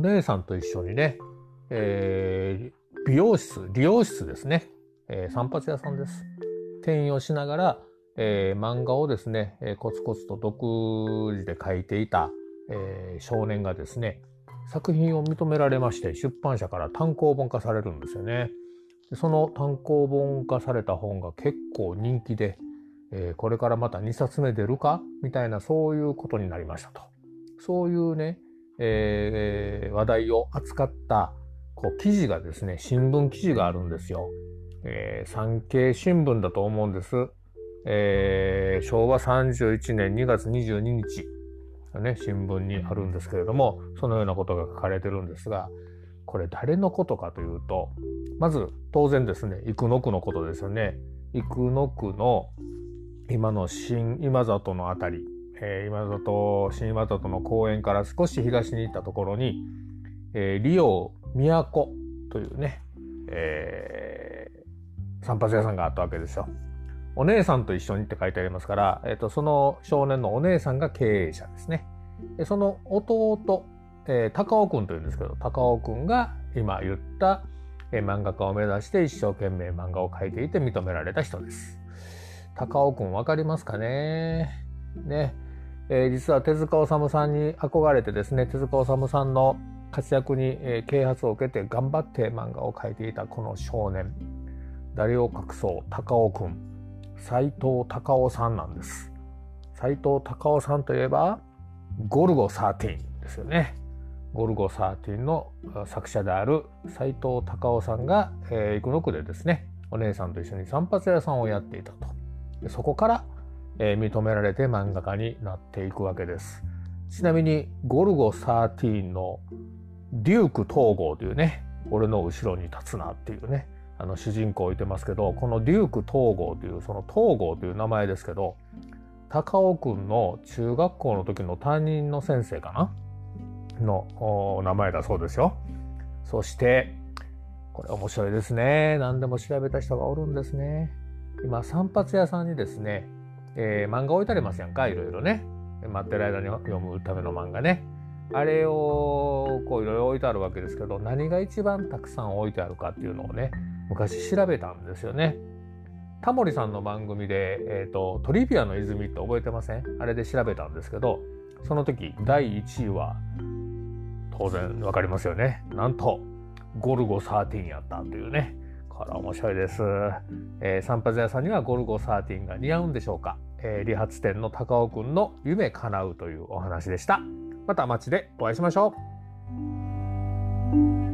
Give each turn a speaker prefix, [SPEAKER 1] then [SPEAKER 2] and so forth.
[SPEAKER 1] お姉さんと一緒にね、えー、美容室、理容室ですね、えー、散髪屋さんです。転用しながら、えー、漫画をですね、えー、コツコツと独自で書いていた、えー、少年がですね、作品を認められまして出版社から単行本化されるんですよね。その単行本化された本が結構人気で、えー、これからまた2冊目出るか？みたいなそういうことになりましたと。そういうね、えー、話題を扱ったこう記事がですね、新聞記事があるんですよ。えー、産経新聞だと思うんです。えー、昭和31年2月22日、ね、新聞にあるんですけれども、そのようなことが書かれてるんですが、これ誰のことかというと、まず当然ですね、生野区のことですよね。生野区の今の新今里のあたり、えー、今里、新今里の公園から少し東に行ったところに、えー、リオ都というね、えー、散髪屋さんがあったわけですよ。お姉さんと一緒にって書いてありますから、えーと、その少年のお姉さんが経営者ですね。でその弟、えー、高尾くんというんですけど、高尾くんが今言った、えー、漫画家を目指して一生懸命漫画を描いていて認められた人です。高尾くんわかりますかね？ね、えー、実は手塚治虫さんに憧れてですね、手塚治虫さんの活躍に、えー、啓発を受けて頑張って漫画を描いていたこの少年、誰を隠そう高尾くん。斎藤隆夫さんなんです。斎藤隆夫さんといえば、ゴルゴ13ですよね。ゴルゴ13の作者である斎藤隆夫さんが、えー、生野区でですね、お姉さんと一緒に散髪屋さんをやっていたと。そこから、えー、認められて漫画家になっていくわけです。ちなみに、ゴルゴ13のデューク統合というね、俺の後ろに立つなっていうね、あの主人公をいてますけどこのデューク東郷というその東郷という名前ですけど高尾くんの中学校の時の担任の先生かな？の名前だそうですよ。そしてこれ面白いですね。何でも調べた人がおるんですね。今散髪屋さんにですね、えー、漫画置いてありますやんかいろいろね。待ってる間に読むための漫画ね。あれをこういろいろ置いてあるわけですけど何が一番たくさん置いてあるかっていうのをね昔調べたんですよね。タモリさんの番組で、えーと、トリビアの泉って覚えてません？あれで調べたんですけどその時第1位は当然分かりますよね。なんとゴルゴ13やったというね。これ面白いです、えー、散髪屋さんにはゴルゴ13が似合うんでしょうか、えー、理髪店の高尾くんの夢叶うというお話でした。また街でお会いしましょう。